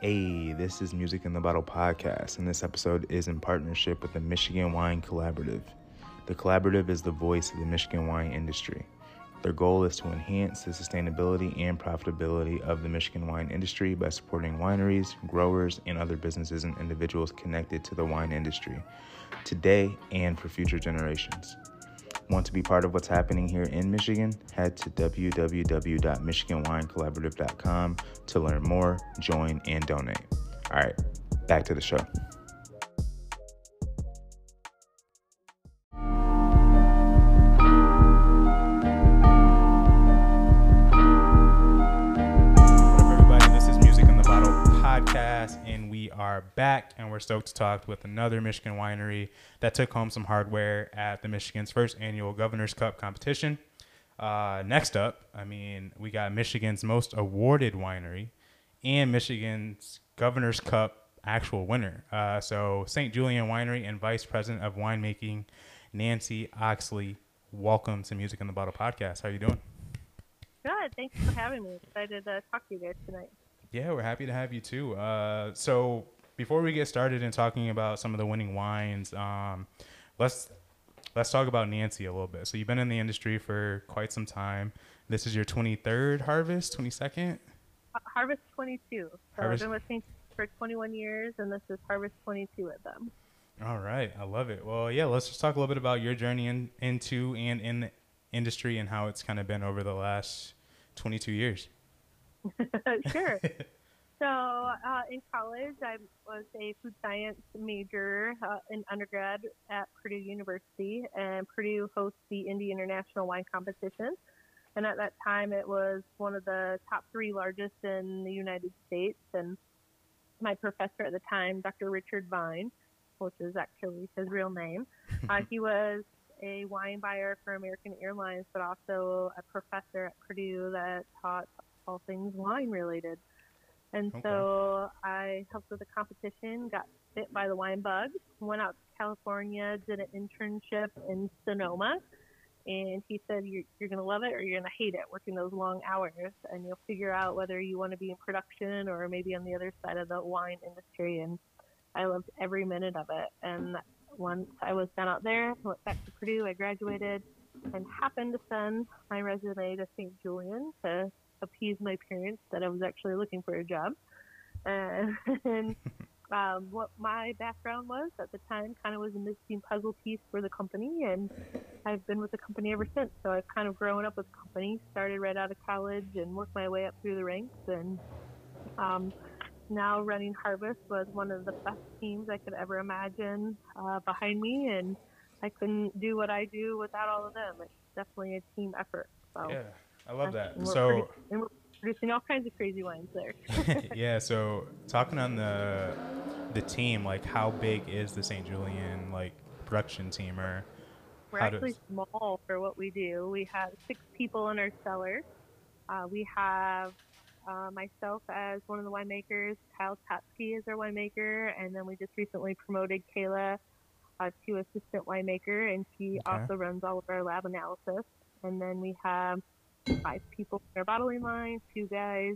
Hey, this is Music in the Bottle podcast, and this episode is in partnership with the Michigan Wine Collaborative. The collaborative is the voice of the Michigan wine industry. Their goal is to enhance the sustainability and profitability of the Michigan wine industry by supporting wineries, growers, and other businesses and individuals connected to the wine industry today and for future generations. Want to be part of what's happening here in Michigan? Head to www.michiganwinecollaborative.com to learn more, join, and donate. All right, back to the show. Back, and we're stoked to talk with another Michigan winery that took home some hardware at the Michigan's first annual Governor's Cup competition. Uh, next up, I mean, we got Michigan's most awarded winery and Michigan's Governor's Cup actual winner. Uh, so, St. Julian Winery and Vice President of Winemaking, Nancie Oxley. Welcome to Music in the Bottle podcast. How are you doing? Good. Thanks for having me. Excited to talk to you guys tonight. Yeah, we're happy to have you too. Uh, so before we get started in talking about some of the winning wines, um, let's let's talk about Nancy a little bit. So you've been in the industry for quite some time. This is your 23rd harvest, 22nd. Har- Harvest 22. So Harvest- I've been with St. for 21 years, and this is Harvest 22 with them. All right, I love it. Well, yeah, let's just talk a little bit about your journey in, into and in the industry and how it's kind of been over the last 22 years. sure. So uh, in college, I was a food science major uh, in undergrad at Purdue University, and Purdue hosts the Indy International Wine Competition. And at that time, it was one of the top three largest in the United States. And my professor at the time, Dr. Richard Vine, which is actually his real name, uh, he was a wine buyer for American Airlines, but also a professor at Purdue that taught all things wine related. And Okay. so I helped with the competition, got bit by the wine bug, went out to California, did an internship in Sonoma. And he said, You're, you're going to love it or you're going to hate it working those long hours. And you'll figure out whether you want to be in production or maybe on the other side of the wine industry. And I loved every minute of it. And once I was done out there, I went back to Purdue, I graduated, and happened to send my resume to St. Julian to appease my parents that I was actually looking for a job. And, um, what my background was at the time kind of was a missing puzzle piece for the company, and I've been with the company ever since. So I've kind of grown up with the company, started right out of college, and worked my way up through the ranks. And um, now running Harvest was one of the best teams I could ever imagine uh, behind me, and I couldn't do what I do without all of them. It's definitely a team effort. So. Yeah, I love that. And So, and we're producing all kinds of crazy wines there. yeah, so talking on the the team, like how big is the St. Julian like production team or We're How actually does- small for what we do. We have six people in our cellar. Uh, we have uh, myself as one of the winemakers, Kyle Tatsky is our winemaker, and then we just recently promoted Kayla uh, to assistant winemaker, and she Okay. also runs all of our lab analysis. And then we have five people in our bottling line, two guys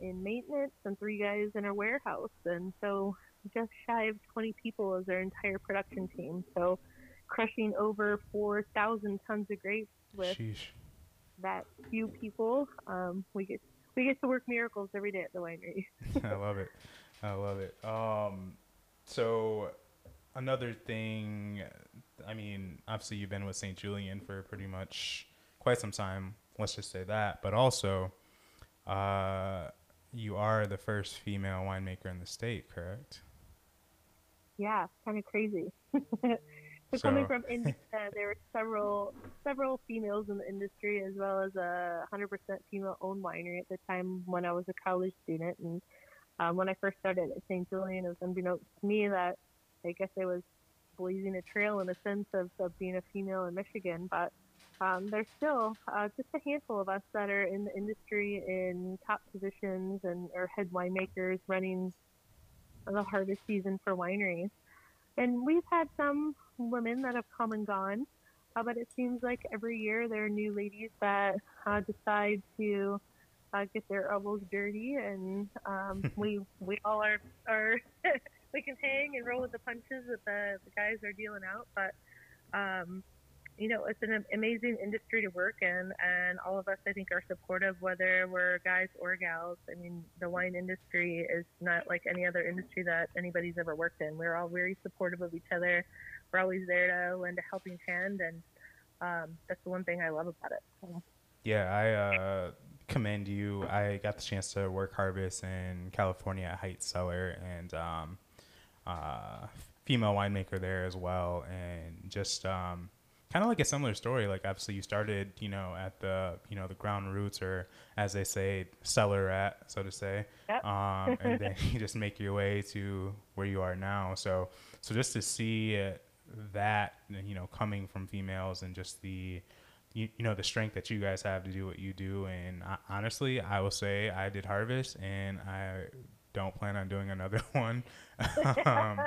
in maintenance, and three guys in our warehouse. And so just shy of 20 people is our entire production team. So crushing over 4,000 tons of grapes with sheesh. that few people. Um, we get we get to work miracles every day at the winery. I love it. I love it. Um, so another thing, I mean, obviously you've been with St. Julian for pretty much quite some time. Let's just say that. But also, uh, you are the first female winemaker in the state, correct? yeah, kind of crazy. so coming from Indiana, there were several several females in the industry, as well as a 100% female-owned winery at the time when I was a college student. And um, when I first started at St. Julian, it was unbeknownst to me that I guess I was blazing a trail in a sense of, of being a female in Michigan. But um, there's still uh, just a handful of us that are in the industry in top positions and are head winemakers running the harvest season for wineries. And we've had some women that have come and gone, uh, but it seems like every year there are new ladies that uh, decide to uh, get their elbows dirty, and um, we we all are are we can hang and roll with the punches that the, the guys are dealing out. But um, you know, it's an amazing industry to work in, and all of us, I think, are supportive, whether we're guys or gals. I mean, the wine industry is not like any other industry that anybody's ever worked in. We're all very supportive of each other. We're always there to lend a helping hand, and um, that's the one thing I love about it. Yeah, I uh, commend you. I got the chance to work harvest in California at Heights Cellar, and um, uh, female winemaker there as well, and just um, kind of like a similar story. Like obviously you started, you know, at the you know the ground roots, or as they say, cellar at, so to say, Yep. um, and then you just make your way to where you are now. So so just to see it, that you know coming from females and just the you, you know the strength that you guys have to do what you do and I, honestly i will say i did harvest and i don't plan on doing another one um,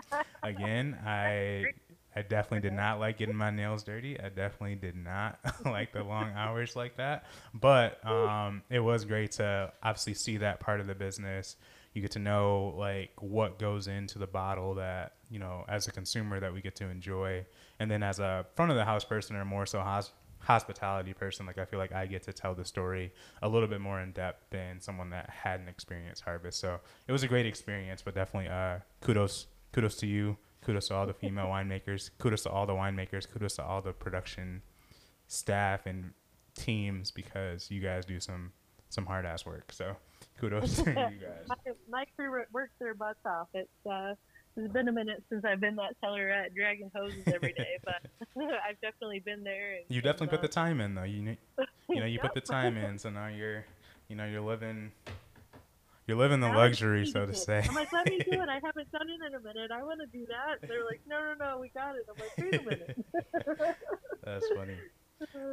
again i i definitely did not like getting my nails dirty. I definitely did not like the long hours like that. But um, it was great to obviously see that part of the business. You get to know like what goes into the bottle that you know as a consumer that we get to enjoy. And then as a front of the house person or more so hos- hospitality person like i feel like i get to tell the story a little bit more in depth than someone that hadn't experienced harvest. So it was a great experience but definitely uh kudos kudos to you kudos to all the female winemakers kudos to all the winemakers kudos to all the production staff and teams because you guys do some some hard ass work so kudos to you guys my, my crew works their butts off. It's uh, it's been a minute since I've been that cellar at dragging hoses every day, but I've definitely been there. You definitely put the time in though. You uh, you know you put the time in, so now you're you know you're living you're living the luxury, so to say. I'm like, let me do it. I haven't done it in a minute. I want to do that. They're like, no, no, no, we got it. I'm like, wait a minute. That's funny.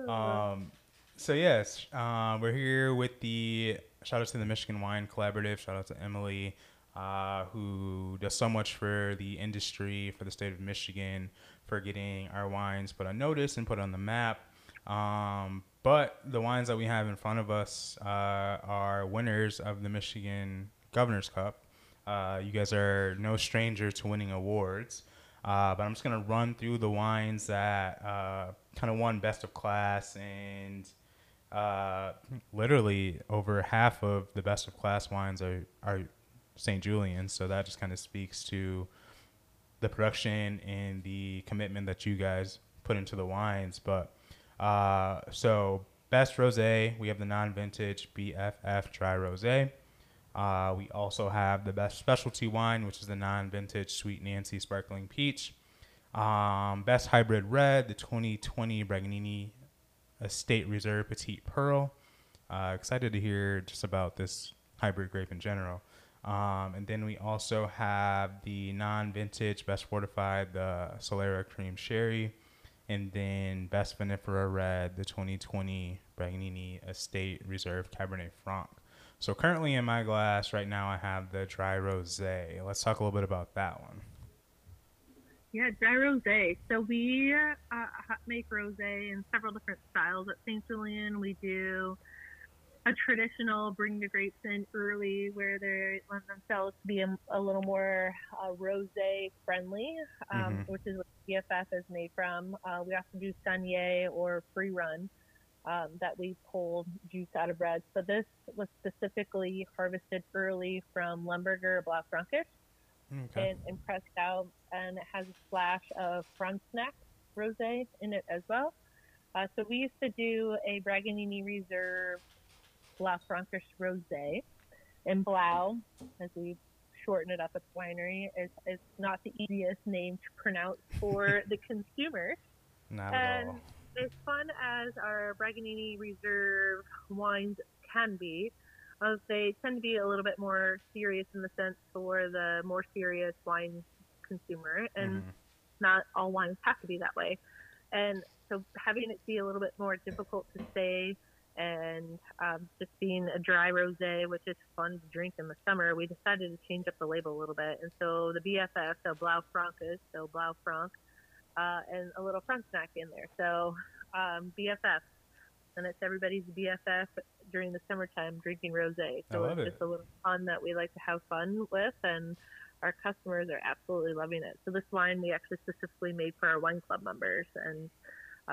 Um, so yes, uh, we're here with the shout out to the Michigan Wine Collaborative. Shout out to Emily, uh, who does so much for the industry, for the state of Michigan, for getting our wines put on notice and put on the map. Um, but the wines that we have in front of us uh, are winners of the Michigan Governor's Cup. Uh, you guys are no stranger to winning awards. Uh, but I'm just gonna run through the wines that uh, kind of won best of class, and uh, literally over half of the best of class wines are are St. Julian. So that just kind of speaks to the production and the commitment that you guys put into the wines. But uh, so best rosé, we have the non-vintage BFF dry rosé. Uh, we also have the best specialty wine, which is the non-vintage Sweet Nancie Sparkling Peach. Um, best hybrid red, the 2020 Braganini Estate Reserve Petite Pearl. Uh, excited to hear just about this hybrid grape in general. Um, and then we also have the non-vintage best fortified, the Solera Cream Sherry. And then best vinifera red, the 2020 Braganini Estate Reserve Cabernet Franc. So currently in my glass right now I have the dry rosé. Let's talk a little bit about that one. Yeah, dry rosé. So we uh, make rosé in several different styles at St. Julian. We do a traditional bring the grapes in early, where they lend themselves to be a, a little more uh, rosé friendly, um, Mhm. which is what BFF is made from. Uh, we also do Saignée or Free Run. Um, that we pull juice out of bread. So this was specifically harvested early from Lemberger Blaufränkisch Okay. and, and pressed out, and it has a splash of Frontenac rosé in it as well. Uh, so we used to do a Braganini Reserve Blaufränkisch rosé, and Blau, as we shorten it up at the winery, is, is not the easiest name to pronounce for the consumer. Not at and all. as fun as our Braganini Reserve wines can be, uh, they tend to be a little bit more serious in the sense for the more serious wine consumer, and Mhm. not all wines have to be that way. And so having it be a little bit more difficult to say, and um, just being a dry rosé, which is fun to drink in the summer, we decided to change up the label a little bit. And so the BFF, so Blaufränkisch, so Blaufränk, uh, and a little Frontenac in there. So um, BFF. and it's everybody's BFF during the summertime drinking rosé. I So love it's it. just a little fun that we like to have fun with, and our customers are absolutely loving it. So this wine we actually specifically made for our wine club members, and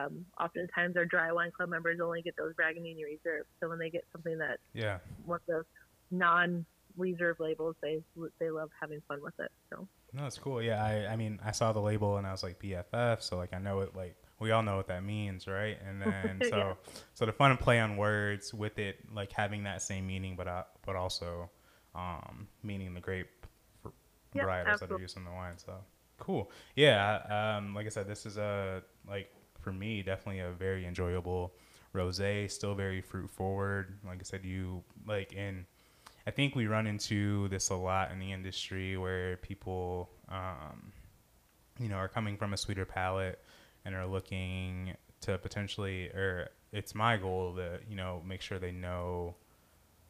um, oftentimes our dry wine club members only get those Braganini reserves. So when they get something that Yeah. one of those non-reserve labels, they they love having fun with it. So No, it's cool. Yeah, I, I mean, I saw the label and I was like BFF, so like I know it. Like we all know what that means, right? And then so Yeah. so the fun play on words with it, like having that same meaning, but uh, but also um, meaning the grape Yeah, varietals that are absolutely. used in the wine. So cool. Yeah. Um, like I said, this is a like for me definitely a very enjoyable rosé. Still very fruit forward. Like I said, you like in. I think we run into this a lot in the industry where people, um, you know, are coming from a sweeter palate and are looking to potentially, or it's my goal to, you know, make sure they know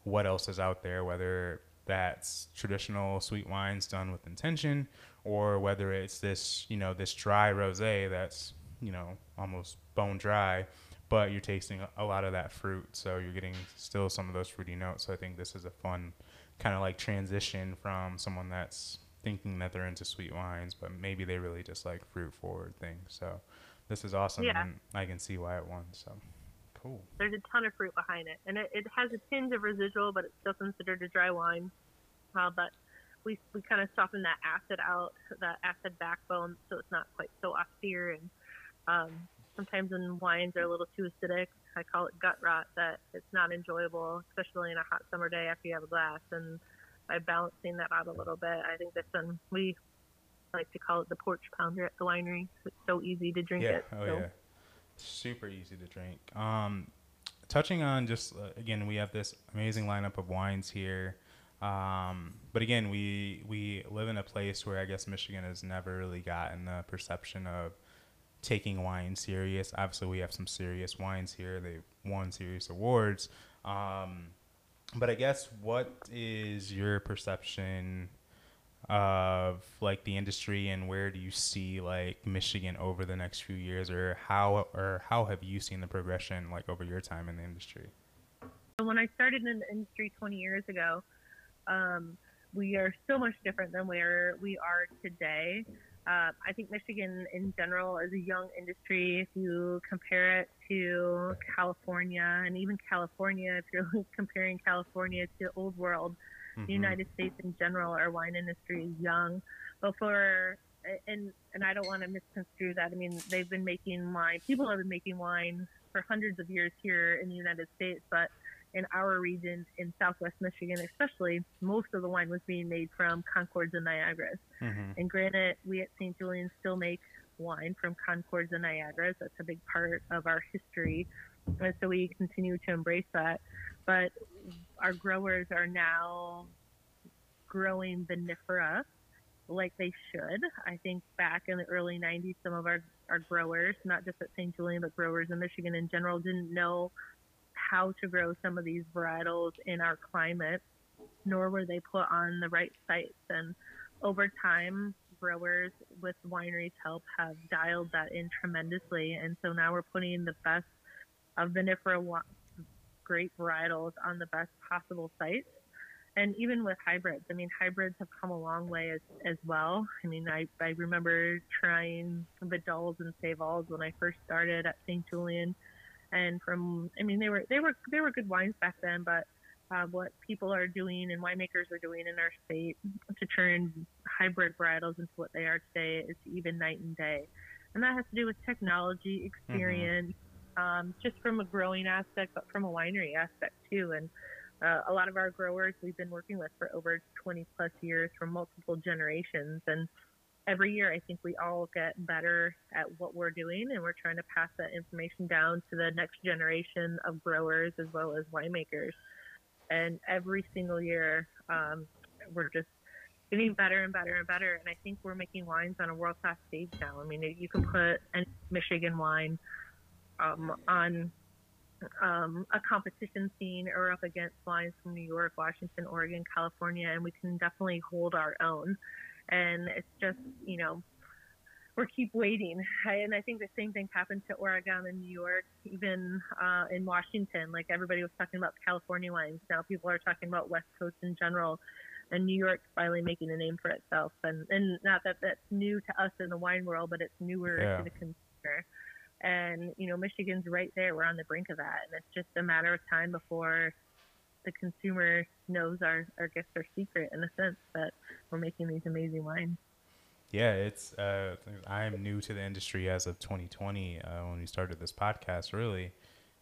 what else is out there, whether that's traditional sweet wines done with intention or whether it's this, you know, this dry rosé that's, you know, almost bone dry, but you're tasting a- lot of that fruit. So you're getting still some of those fruity notes. So I think this is a fun kind of like transition from someone that's thinking that they're into sweet wines, but maybe they really just like fruit forward things. So this is awesome. Yeah. And I can see why it won. So cool. there's a ton of fruit behind it, and it, it has a tinge of residual, but it's still considered a dry wine. Uh, but we we kind of soften that acid out, that acid backbone, so it's not quite so austere. And um, sometimes when wines are a little too acidic, I call it gut rot. That it's not enjoyable, especially in a hot summer day after you have a glass. And by balancing that out a little bit, I think this one we like to call it the porch pounder at the winery. It's so easy to drink yeah. it. Oh so. yeah. Super easy to drink. Um, touching on just uh, again, we have this amazing lineup of wines here. Um, but again, we we live in a place where I guess Michigan has never really gotten the perception of taking wine serious. Obviously, we have some serious wines here. They won serious awards. Um, but I guess what is your perception of like the industry and where do you see like Michigan over the next few years or how or how have you seen the progression like over your time in the industry? When I started in the industry 20 years ago, um, we are so much different than where we are today. Uh, I think Michigan in general is a young industry. If you compare it to California, and even California, if you're comparing California to old world, the Mhm. United States in general, our wine industry is young. But for and and I don't want to misconstrue that. I mean, they've been making wine. People have been making wine for hundreds of years here in the United States, but in our region, in Southwest Michigan, especially, most of the wine was being made from Concords and Niagaras. Mhm. And granted, we at St. Julian still make wine from Concords and Niagaras. That's a big part of our history. And so we continue to embrace that. But our growers are now growing vinifera like they should. I think back in the early 90s, some of our, our growers, not just at St. Julian, but growers in Michigan in general, didn't know how to grow some of these varietals in our climate, nor were they put on the right sites. And over time, growers with wineries' help have dialed that in tremendously. And so now we're putting the best of vinifera grape varietals on the best possible sites. And even with hybrids, I mean, hybrids have come a long way as, as well. I mean, I, I remember trying Vidals and Seyvals when I first started at St. Julian. And from, I mean, they were, they were, they were good wines back then, but uh, what people are doing and winemakers are doing in our state to turn hybrid varietals into what they are today is even night and day. And that has to do with technology, experience, um, just from a growing aspect, but from a winery aspect too. And uh, a lot of our growers we've been working with for over 20 plus years from multiple generations. And every year, I think we all get better at what we're doing, and we're trying to pass that information down to the next generation of growers as well as winemakers. And every single year, um, we're just getting better and better and better. And I think we're making wines on a world class stage now. I mean, you can put any Michigan wine um, on um, a competition scene or up against wines from New York, Washington, Oregon, California, and we can definitely hold our own. And it's just, you know, or keep waiting. And I think the same thing happened to Oregon and New York, even uh, in Washington. Like everybody was talking about California wines. Now people are talking about West Coast in general. And New York's finally making a name for itself. And, and not that that's new to us in the wine world, but it's newer Yeah. to the consumer. And, you know, Michigan's right there. We're on the brink of that. And it's just a matter of time before the consumer knows our, our gifts are secret in a sense that we're making these amazing wines. Yeah, it's. Uh, I am new to the industry as of 2020 uh, when we started this podcast, really,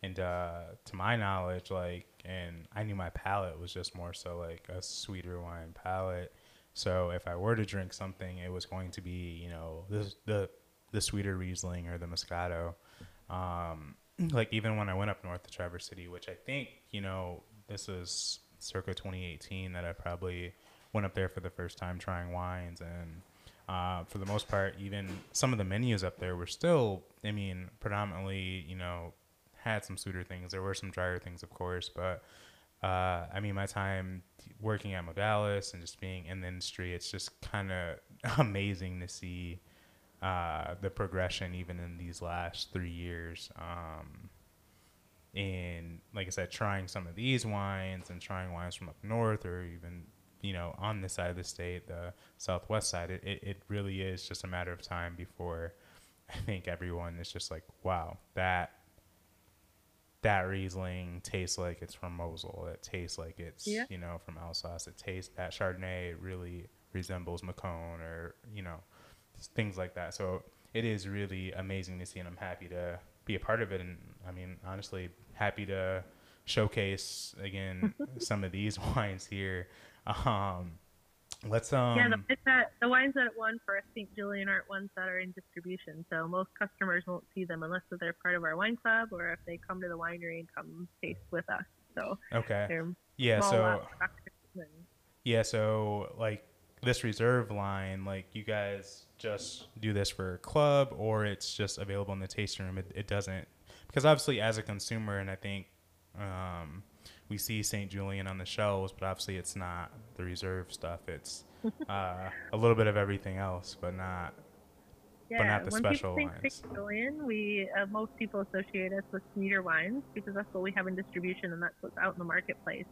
and uh, to my knowledge, like, and I knew my palate was just more so like a sweeter wine palate. So if I were to drink something, it was going to be, you know, the the the sweeter Riesling or the Moscato. Um, like even when I went up north to Traverse City, which I think, you know, this is circa 2018 that I probably went up there for the first time trying wines and uh, for the most part, even some of the menus up there were still, I mean, predominantly, you know, had some sweeter things. There were some drier things, of course, but uh, I mean, my time working at Modales and just being in the industry, it's just kind of amazing to see uh, the progression even in these last three years. Um, and like I said, trying some of these wines and trying wines from up north or even you know on this side of the state, the southwest side, it, it, it really is just a matter of time before I think everyone is just like, wow, that that Riesling tastes like it's from Mosel. It tastes like it's Yeah. you know from Alsace. It tastes that Chardonnay really resembles Macon or you know things like that. So it is really amazing to see, and I'm happy to be a part of it. And I mean, honestly, happy to showcase again some of these wines here. Um, let's um. yeah, the, it's that, the wines that won for St. Julian aren't ones that are in distribution. So most customers won't see them unless they're part of our wine club or if they come to the winery and come taste with us. So okay. Yeah. So lot productions and yeah. So like this reserve line, like you guys just do this for a club, or it's just available in the tasting room. It, it doesn't because obviously as a consumer, and I think um, we see St. Julian on the shelves, but obviously it's not the reserve stuff. It's uh, a little bit of everything else, but not. Yeah, But not the when special people think wines. St. Julian, we uh, most people associate us with sweeter wines because that's what we have in distribution and that's what's out in the marketplace.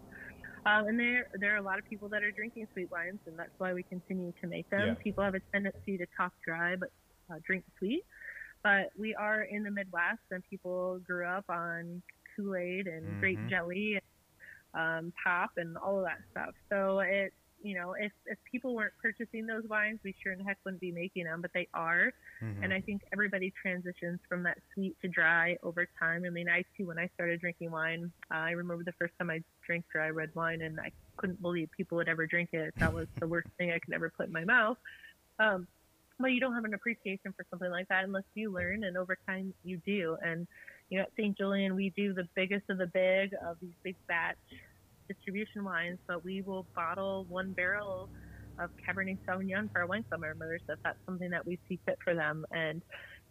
Um, and there there are a lot of people that are drinking sweet wines, and that's why we continue to make them. Yeah. People have a tendency to talk dry but uh, drink sweet. But we are in the Midwest, and people grew up on Kool Aid and grape Mhm. jelly, and, um, pop, and all of that stuff. So it you know, if, if people weren't purchasing those wines, we sure in heck wouldn't be making them, but they are. Mhm. And I think everybody transitions from that sweet to dry over time. I mean, I too, when I started drinking wine, uh, I remember the first time I drank dry red wine, and I couldn't believe people would ever drink it. That was the worst thing I could ever put in my mouth. Um, but you don't have an appreciation for something like that unless you learn, and over time you do. And you know, at St. Julian, we do the biggest of the big of these big batch distribution wines, but we will bottle one barrel of Cabernet Sauvignon for our wine club members if that's something that we see fit for them. And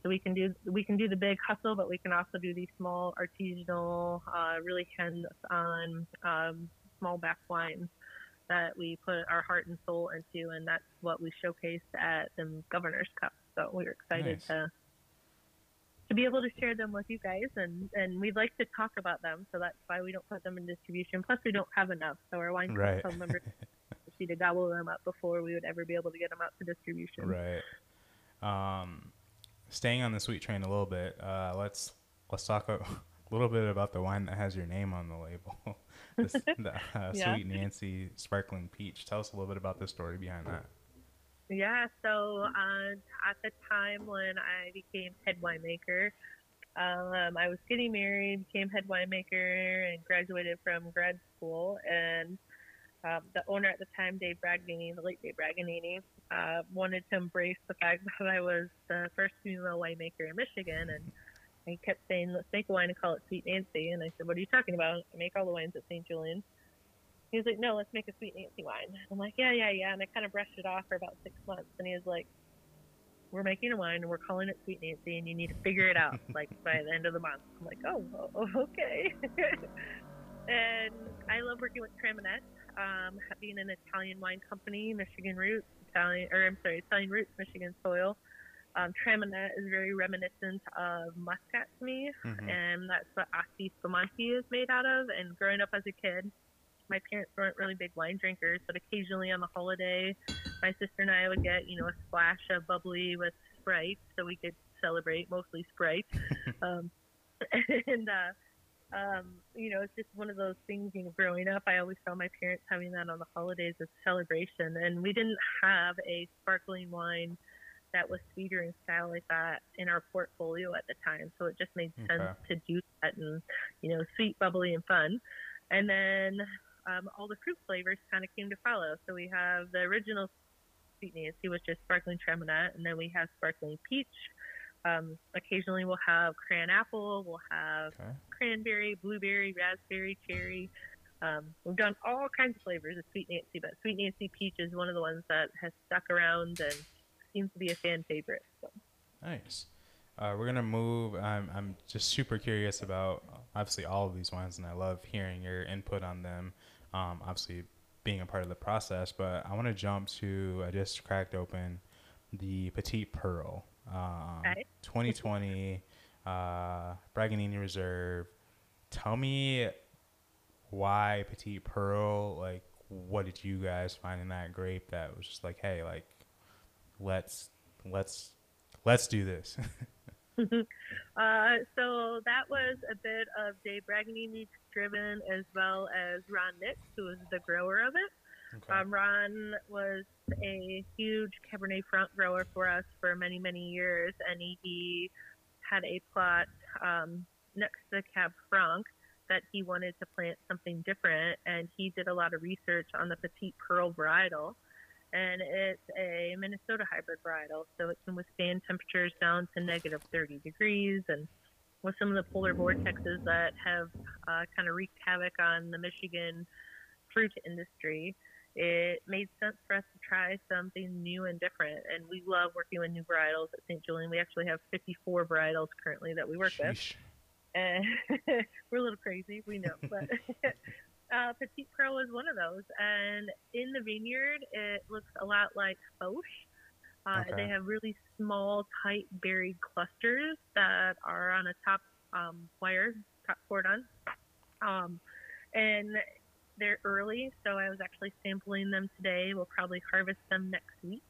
so we can do we can do the big hustle, but we can also do these small artisanal, uh, really hands-on um, small batch wines that we put our heart and soul into, and that's what we showcased at the Governor's Cup. So we're excited Nice. to to be able to share them with you guys, and and we'd like to talk about them. So that's why we don't put them in distribution. Plus, we don't have enough, so our wine Right. club members see to gobble them up before we would ever be able to get them out to distribution. Right. Um, staying on the sweet train a little bit, uh, let's let's talk a little bit about the wine that has your name on the label. this, the uh, Yeah. Sweet Nancie Sparkling Peach. Tell us a little bit about the story behind that. Yeah, so uh, at the time when I became head winemaker, um, I was getting married, became head winemaker, and graduated from grad school. And um, the owner at the time, Dave Braganini, the late Dave Braganini, uh, wanted to embrace the fact that I was the first female winemaker in Michigan. And he kept saying, let's make a wine and call it Sweet Nancie. And I said, what are you talking about? I make all the wines at St. Julian. He was like, no, let's make a Sweet Nancie wine. I'm like, yeah, yeah, yeah. And I kind of brushed it off for about six months. And he was like, we're making a wine and we're calling it Sweet Nancie and you need to figure it out like by the end of the month. I'm like, oh, okay. and I love working with Traminette, um, being an Italian wine company, Michigan roots, Italian, or I'm sorry, Italian roots, Michigan soil. Um, Traminette is very reminiscent of Muscat to me, Mhm. and that's what Asti Spumante is made out of. And growing up as a kid, my parents weren't really big wine drinkers, but occasionally on the holiday, my sister and I would get, you know, a splash of bubbly with Sprite so we could celebrate, mostly Sprite. um, and, uh, um, you know, it's just one of those things, you know, growing up, I always saw my parents having that on the holidays as a celebration. And we didn't have a sparkling wine that was sweeter in style like that in our portfolio at the time. So it just made sense Okay. to do that and, you know, sweet, bubbly, and fun. And then um, all the fruit flavors kind of came to follow. So we have the original Sweet Nancie, which is sparkling Traminette, and then we have sparkling peach. Um, occasionally we'll have cran apple, we'll have Okay. cranberry, blueberry, raspberry, cherry. Um, we've done all kinds of flavors of Sweet Nancie, but Sweet Nancie Peach is one of the ones that has stuck around and seems to be a fan favorite. So. Nice. Uh, we're gonna move. I'm I'm just super curious about obviously all of these wines, and I love hearing your input on them. Um, obviously being a part of the process, but I want to jump to. I just cracked open the Petite Pearl, um, Okay. 2020 uh, Braganini Reserve. Tell me why Petite Pearl. Like, what did you guys find in that grape that was just like, hey, like, let's let's let's do this. Uh, so that was a bit of Dave Braganini driven as well as Ron Nix, who was the grower of it. okay. Um, Ron was a huge Cabernet Franc grower for us for many, many years, and he, he had a plot um, next to Cab Franc that he wanted to plant something different, and he did a lot of research on the Petite Pearl varietal. And it's a Minnesota hybrid varietal, so it can withstand temperatures down to negative 30 degrees. And with some of the polar vortexes that have uh, kind of wreaked havoc on the Michigan fruit industry, it made sense for us to try something new and different. And we love working with new varietals at St. Julian. We actually have 54 varietals currently that we work with. And we're a little crazy, we know, but uh, Petite Pearl is one of those. And in the vineyard, it looks a lot like Foch. Uh, Okay. They have really small, tight berried clusters that are on a top um, wire, top cordon. Um, and they're early, so I was actually sampling them today. We'll probably harvest them next week.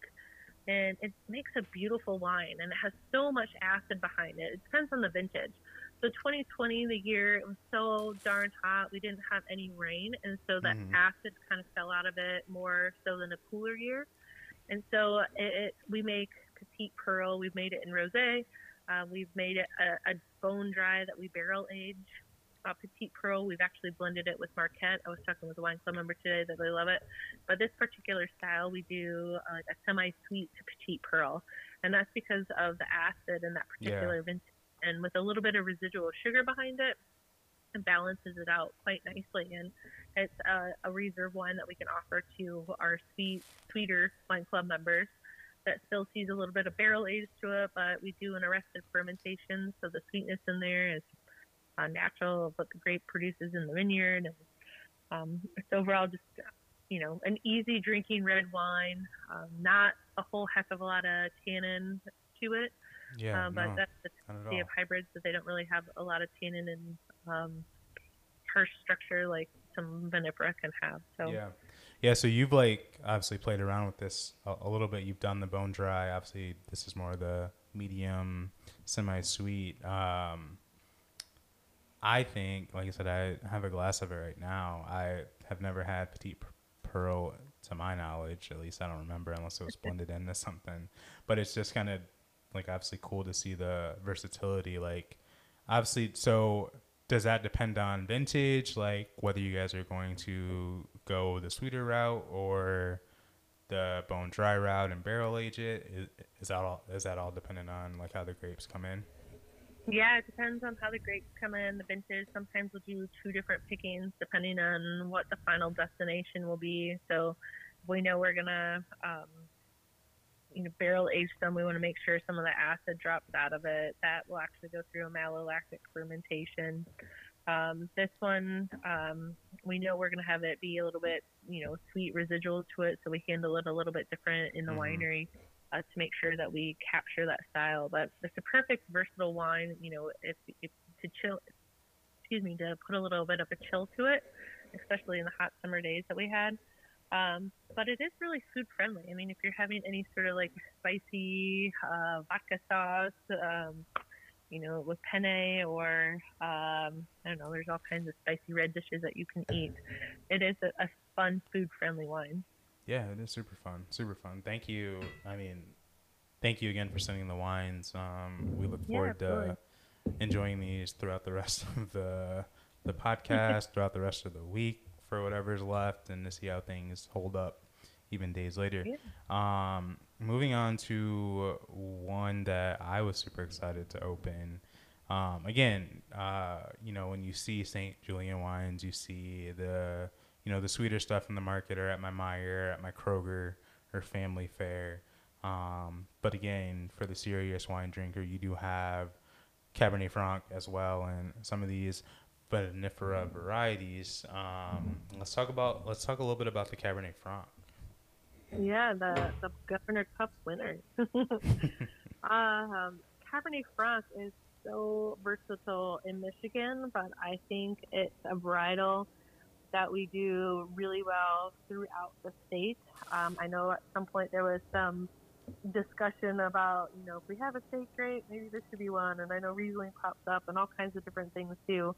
And it makes a beautiful wine, and it has so much acid behind it. It depends on the vintage. So 2020, the year it was so darn hot, we didn't have any rain, and so that Mhm. acid kind of fell out of it more so than a cooler year. And so it, it we make Petite Pearl. We've made it in rosé. Uh, we've made it a, a bone dry that we barrel age. Uh, Petite Pearl, we've actually blended it with Marquette. I was talking with a wine club member today that they love it. But this particular style, we do uh, a semi-sweet Petite Pearl, and that's because of the acid in that Yeah. particular vintage. And with a little bit of residual sugar behind it, it balances it out quite nicely. And it's a, a reserve wine that we can offer to our sweet, sweeter wine club members that still sees a little bit of barrel age to it, but we do an arrested fermentation, so the sweetness in there is uh, natural of what the grape produces in the vineyard, and um, it's overall just you know an easy drinking red wine, um, not a whole heck of a lot of tannin to it, Yeah, um, but no, that's the beauty of hybrids that they don't really have a lot of tannin and um, structure like some vinifera can have. So Yeah, yeah. So you've like obviously played around with this a, a little bit. You've done the bone dry. Obviously, this is more the medium, semi-sweet. Um, I think, like I said, I have a glass of it right now. I have never had Petite Pearl, to my knowledge. At least I don't remember, unless it was blended into something. But it's just kind of like obviously cool to see the versatility. Like obviously, so does that depend on vintage? Like whether you guys are going to go the sweeter route or the bone dry route and barrel age it? Is, is that all? Is that all dependent on like how the grapes come in? Yeah, it depends on how the grapes come in, the vintage. Sometimes we'll do two different pickings depending on what the final destination will be. So we know we're gonna, um, you know, barrel age them. We want to make sure some of the acid drops out of it. That will actually go through a malolactic fermentation. Um, this one, um, we know we're going to have it be a little bit, you know, sweet residual to it, so we handle it a little bit different in the Mhm. winery. uh, to make sure that we capture that style. But it's a perfect versatile wine. You know, if, if to chill, excuse me, to put a little bit of a chill to it, especially in the hot summer days that we had. Um, but it is really food friendly. I mean, if you're having any sort of like spicy uh, vodka sauce, um, you know, with penne or um, I don't know, there's all kinds of spicy red dishes that you can eat. It is a, a fun food friendly wine. Yeah, it is super fun. Super fun. Thank you. I mean, thank you again for sending the wines. Um, we look Yeah, forward to enjoying these throughout the rest of the the podcast, throughout the rest of the week for whatever's left, and to see how things hold up even days later. Um, moving on to one that I was super excited to open. Um, again, uh, you know, when you see St. Julian wines, you see the you know the sweeter stuff in the market or at my Meijer, at my Kroger or Family Fare. Um, but again, for the serious wine drinker, you do have Cabernet Franc as well, and some of these vinifera varieties. Um, let's talk about let's talk a little bit about the Cabernet Franc. Yeah, the the Governor Cup winner. um, Cabernet Franc is so versatile in Michigan, but I think it's a varietal that we do really well throughout the state. Um, I know at some point there was some discussion about, you know, if we have a state grape, maybe this should be one. And I know Riesling pops up and all kinds of different things too.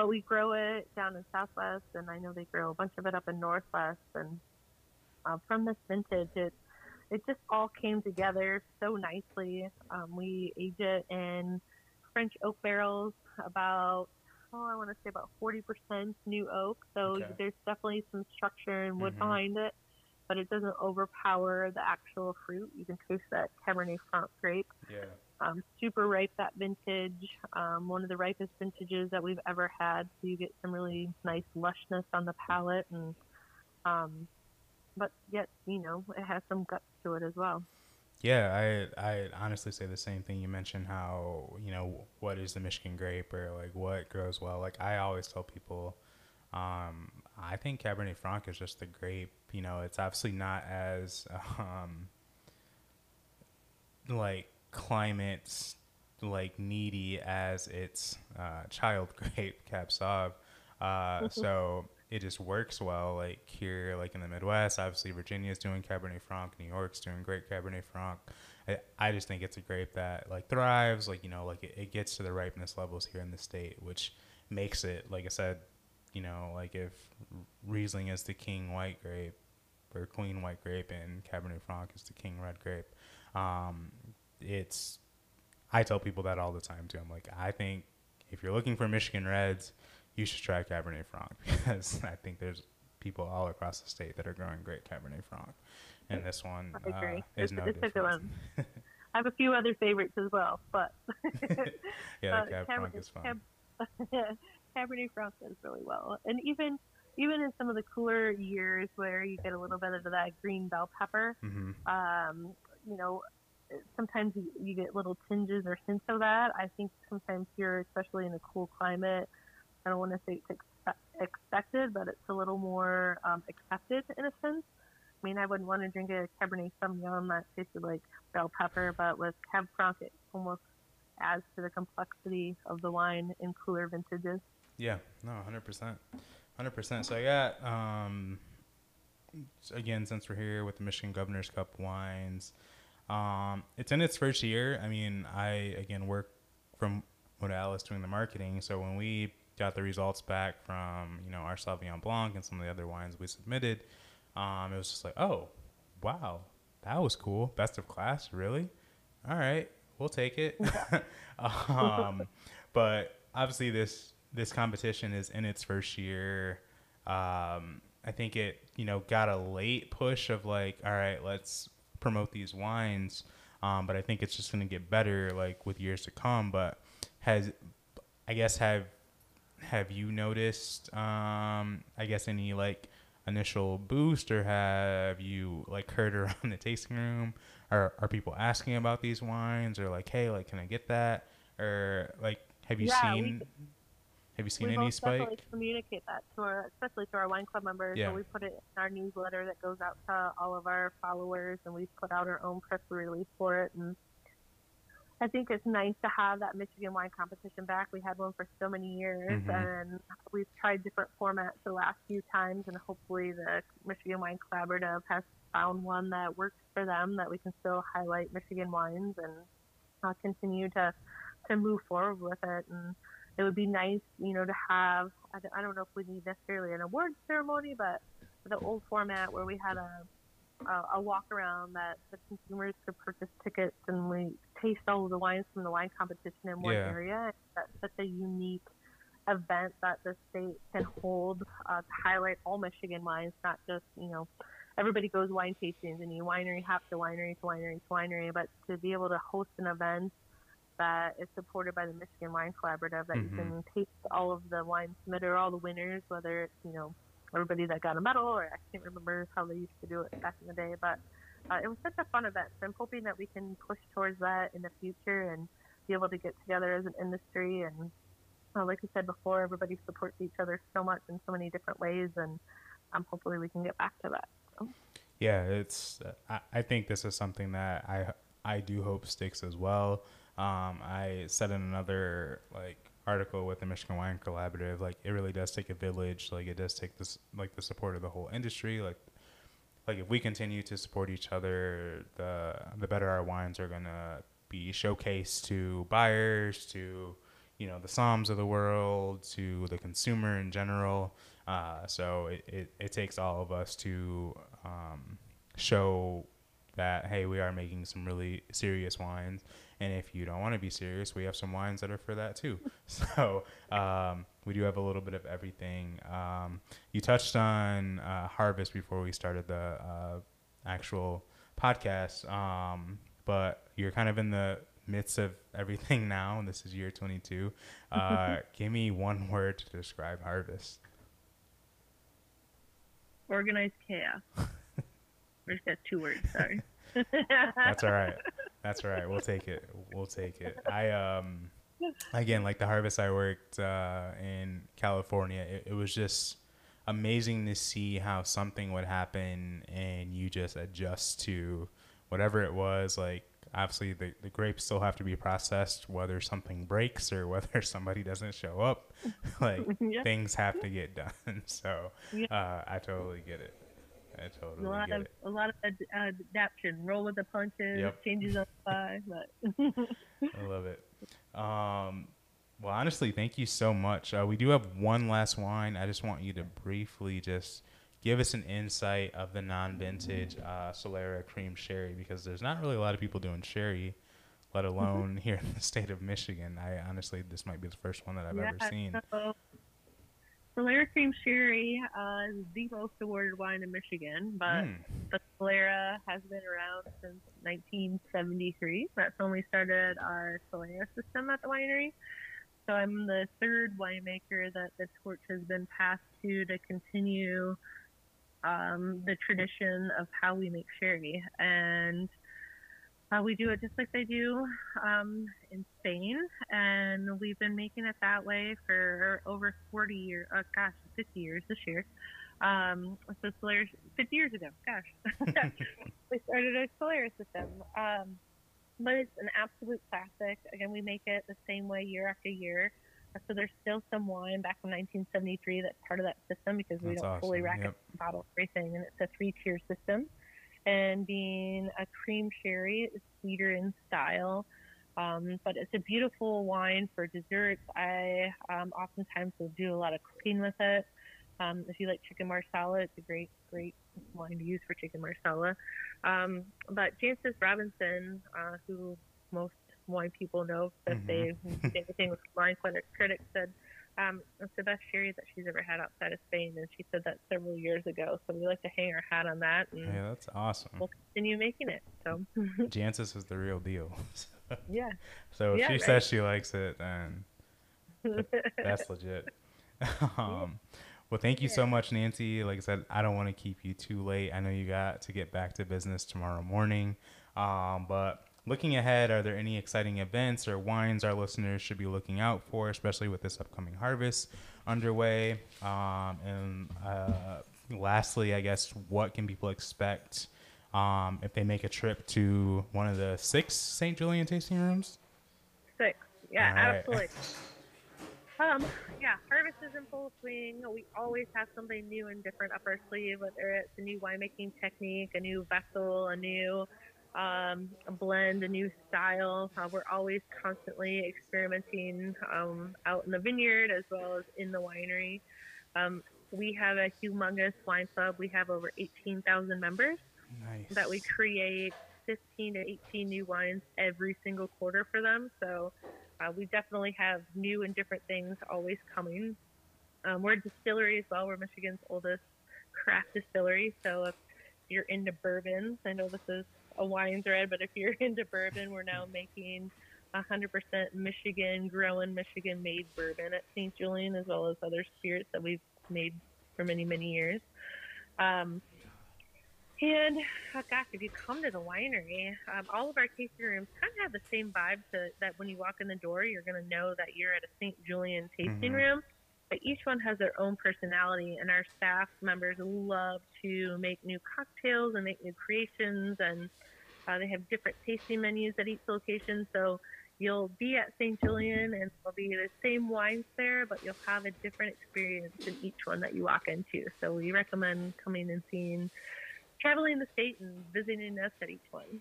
But we grow it down in Southwest, and I know they grow a bunch of it up in Northwest. And uh, from this vintage, it it just all came together so nicely. Um, we age it in French oak barrels, about oh, I want to say about 40% new oak. So Okay. there's definitely some structure and wood Mhm. behind it, but it doesn't overpower the actual fruit. You can taste that Cabernet Franc grape. Yeah. Um, super ripe that vintage. Um, one of the ripest vintages that we've ever had. So you get some really nice lushness on the palate, and um, but yet you know it has some guts to it as well. Yeah, I I honestly say the same thing. You mentioned how you know what is the Michigan grape or like what grows well. Like I always tell people, um, I think Cabernet Franc is just the grape. You know, it's obviously not as um, like climate like needy as its uh, child grape Sauv. Uh, so it just works well. Like here, like in the Midwest, obviously Virginia's doing Cabernet Franc, New York's doing great Cabernet Franc. I, I just think it's a grape that like thrives. Like you know, like it, it gets to the ripeness levels here in the state, which makes it like I said, you know, like if Riesling is the king white grape or queen white grape and Cabernet Franc is the king red grape, um, it's I tell people that all the time too. I'm like, I think if you're looking for Michigan Reds, you should try Cabernet Franc because I think there's people all across the state that are growing great Cabernet Franc, and this one I agree. uh, is It's- no it's different. one. I have a few other favorites as well, but yeah, uh, the Cab Cab- Franc is fun. Cab- Cabernet Franc does really well, and even even in some of the cooler years where you get a little bit of that green bell pepper, hmm um, you know, sometimes you, you get little tinges or hints of that. I think sometimes here, especially in a cool climate, I don't want to say it's expe- expected, but it's a little more um, accepted in a sense. I mean, I wouldn't want to drink a Cabernet Sauvignon that tasted like bell pepper, but with Cab Franc, it almost adds to the complexity of the wine in cooler vintages. Yeah, no, hundred percent, hundred percent. So I got um, again since we're here with the Michigan Governor's Cup wines, um, it's in its first year. I mean, I again work from Alice doing the marketing. So when we got the results back from you know our Sauvignon Blanc and some of the other wines we submitted, um, it was just like, oh, wow, that was cool. Best of class, really? All right, we'll take it. um, but obviously, this this competition is in its first year. Um, I think it you know got a late push of like, all right, let's promote these wines. Um, but I think it's just going to get better like with years to come. But has I guess have have you noticed um, I guess any like initial boost or have you like heard around the tasting room are are people asking about these wines or like hey like can I get that or like have you Yeah, we- seen Have you seen we any spike? definitely communicate that to our, especially to our wine club members. Yeah. So we put it in our newsletter that goes out to all of our followers, and we put out our own press release for it. And I think it's nice to have that Michigan wine competition back. We had one for so many years, Mhm. and we've tried different formats the last few times, and hopefully the Michigan Wine Collaborative has found one that works for them that we can still highlight Michigan wines and uh, continue to to move forward with it. And it would be nice, you know, to have. I don't, know if we need necessarily an award ceremony, but the old format where we had a a, a walk around that the consumers could purchase tickets and we taste all of the wines from the wine competition in one Yeah. area. That's such a unique event that the state can hold uh, to highlight all Michigan wines, not just you know everybody goes wine tastings and you winery hop to winery to winery to winery, but to be able to host an event that is supported by the Michigan Wine Collaborative that Mhm. you can taste all of the wines submitted, all the winners, whether it's you know everybody that got a medal, or I can't remember how they used to do it back in the day, but uh, it was such a fun event. So I'm hoping that we can push towards that in the future and be able to get together as an industry. And uh, like I said before, everybody supports each other so much in so many different ways, and um, hopefully we can get back to that. So. Yeah, it's. I, I think this is something that I I do hope sticks as well. Um, I said in another like article with the Michigan Wine Collaborative, like it really does take a village. Like it does take this like the support of the whole industry. Like like if we continue to support each other, the the better our wines are gonna be showcased to buyers, to you know the Somms of the world, to the consumer in general. Uh, so it, it, it takes all of us to um, show that hey we are making some really serious wines and if you don't want to be serious we have some wines that are for that too so um, we do have a little bit of everything um, you touched on uh, harvest before we started the uh, actual podcast um, but you're kind of in the midst of everything now and this is year 22 uh, give me one word to describe harvest Organized chaos. I just got two words. Sorry. That's all right. That's all right. We'll take it. We'll take it. I um again like the harvest I worked uh, in California. It, it was just amazing to see how something would happen and you just adjust to whatever it was. Like obviously the the grapes still have to be processed, whether something breaks or whether somebody doesn't show up. like Yeah. things have to get done. So uh, I totally get it. I totally a lot get of it. a lot of ad- adaptation, roll with the punches, Yep. changes on the fly. But I love it. Um, well, honestly, thank you so much. Uh, we do have one last wine. I just want you to briefly just give us an insight of the non-vintage uh, Solera Cream Sherry because there's not really a lot of people doing sherry, let alone here in the state of Michigan. I honestly, this might be the first one that I've ever seen. So, Solera Cream Sherry uh, is the most awarded wine in Michigan, but Mm, the Solera has been around since 1973. That's when we started our Solera system at the winery. So I'm the third winemaker that the torch has been passed to to continue um, the tradition of how we make sherry. And uh, we do it just like they do um, in Spain, and we've been making it that way for over 40 years. Oh, gosh, 50 years this year. Um, so Solera's, 50 years ago. Gosh, we started a Solera's system. Um, but it's an absolute classic. Again, we make it the same way year after year. Uh, So there's still some wine back from 1973 that's part of that system because we That's don't fully rack yep. bottle everything, and it's a three-tier system. And being a cream sherry, it's sweeter in style, um, but it's a beautiful wine for desserts. I um, oftentimes will do a lot of cooking with it. Um, if you like chicken marsala, it's a great, great wine to use for chicken marsala. Um, but Jancis Robinson, uh, who most wine people know, that Mhm. they anything with wine critic- critics, said um, it's the best sherry that she's ever had outside of Spain, and she said that several years ago. So we like to hang our hat on that, and yeah, that's awesome. we'll continue making it. So Jancis is the real deal. yeah, so if Yeah, she right. says she likes it, then that's legit. um, well, thank you so much, Nancie. Like I said, I don't want to keep you too late. I know you got to get back to business tomorrow morning. Um, but looking ahead, are there any exciting events or wines our listeners should be looking out for, especially with this upcoming harvest underway? Um, and uh, lastly, I guess, what can people expect um, if they make a trip to one of the six St. Julian tasting rooms? Six. Yeah, right. absolutely. Um, yeah, harvest is in full swing. We always have something new and different up our sleeve, whether it's a new winemaking technique, a new vessel, a new um, a blend, a new style. Uh, we're always constantly experimenting um, out in the vineyard as well as in the winery. Um, we have a humongous wine club. We have over 18,000 members Nice. that we create 15 to 18 new wines every single quarter for them. So uh, we definitely have new and different things always coming. Um, we're a distillery as well. We're Michigan's oldest craft distillery. So if you're into bourbons, I know this is a wine thread, but if you're into bourbon, we're now making 100% Michigan grown, Michigan made bourbon at St. Julian, as well as other spirits that we've made for many, many years. Um, and oh gosh, if you come to the winery, um, all of our tasting rooms kind of have the same vibe to that when you walk in the door, you're going to know that you're at a St. Julian tasting Mhm. room. But each one has their own personality, and our staff members love to make new cocktails and make new creations, and uh, they have different tasting menus at each location. So you'll be at St. Julian, and there'll be the same wines there, but you'll have a different experience in each one that you walk into. So we recommend coming and seeing traveling the state and visiting us at each one.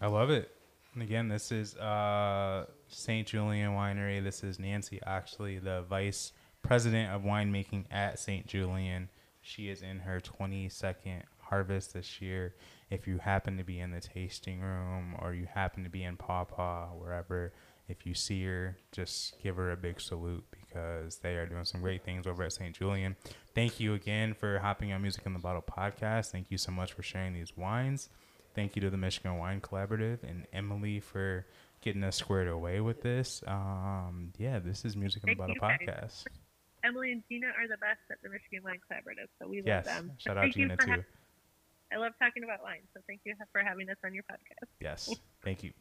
I love it. And again, this is uh, St. Julian Winery. This is Nancie, actually, the vice president of winemaking at St. Julian. She is in her 22nd harvest this year. If you happen to be in the tasting room or you happen to be in Paw Paw, wherever, if you see her, just give her a big salute because they are doing some great things over at St. Julian. Thank you again for hopping on Music in the Bottle podcast. Thank you so much for sharing these wines. Thank you to the Michigan Wine Collaborative and Emily for getting us squared away with this. Um, yeah, this is Music in the Bottle podcast. Emily and Gina are the best at the Michigan Wine Collaborative, so we Yes, love them. shout out Thank you Gina for too. ha- I love talking about wine, so thank you for having us on your podcast. Yes, thank you.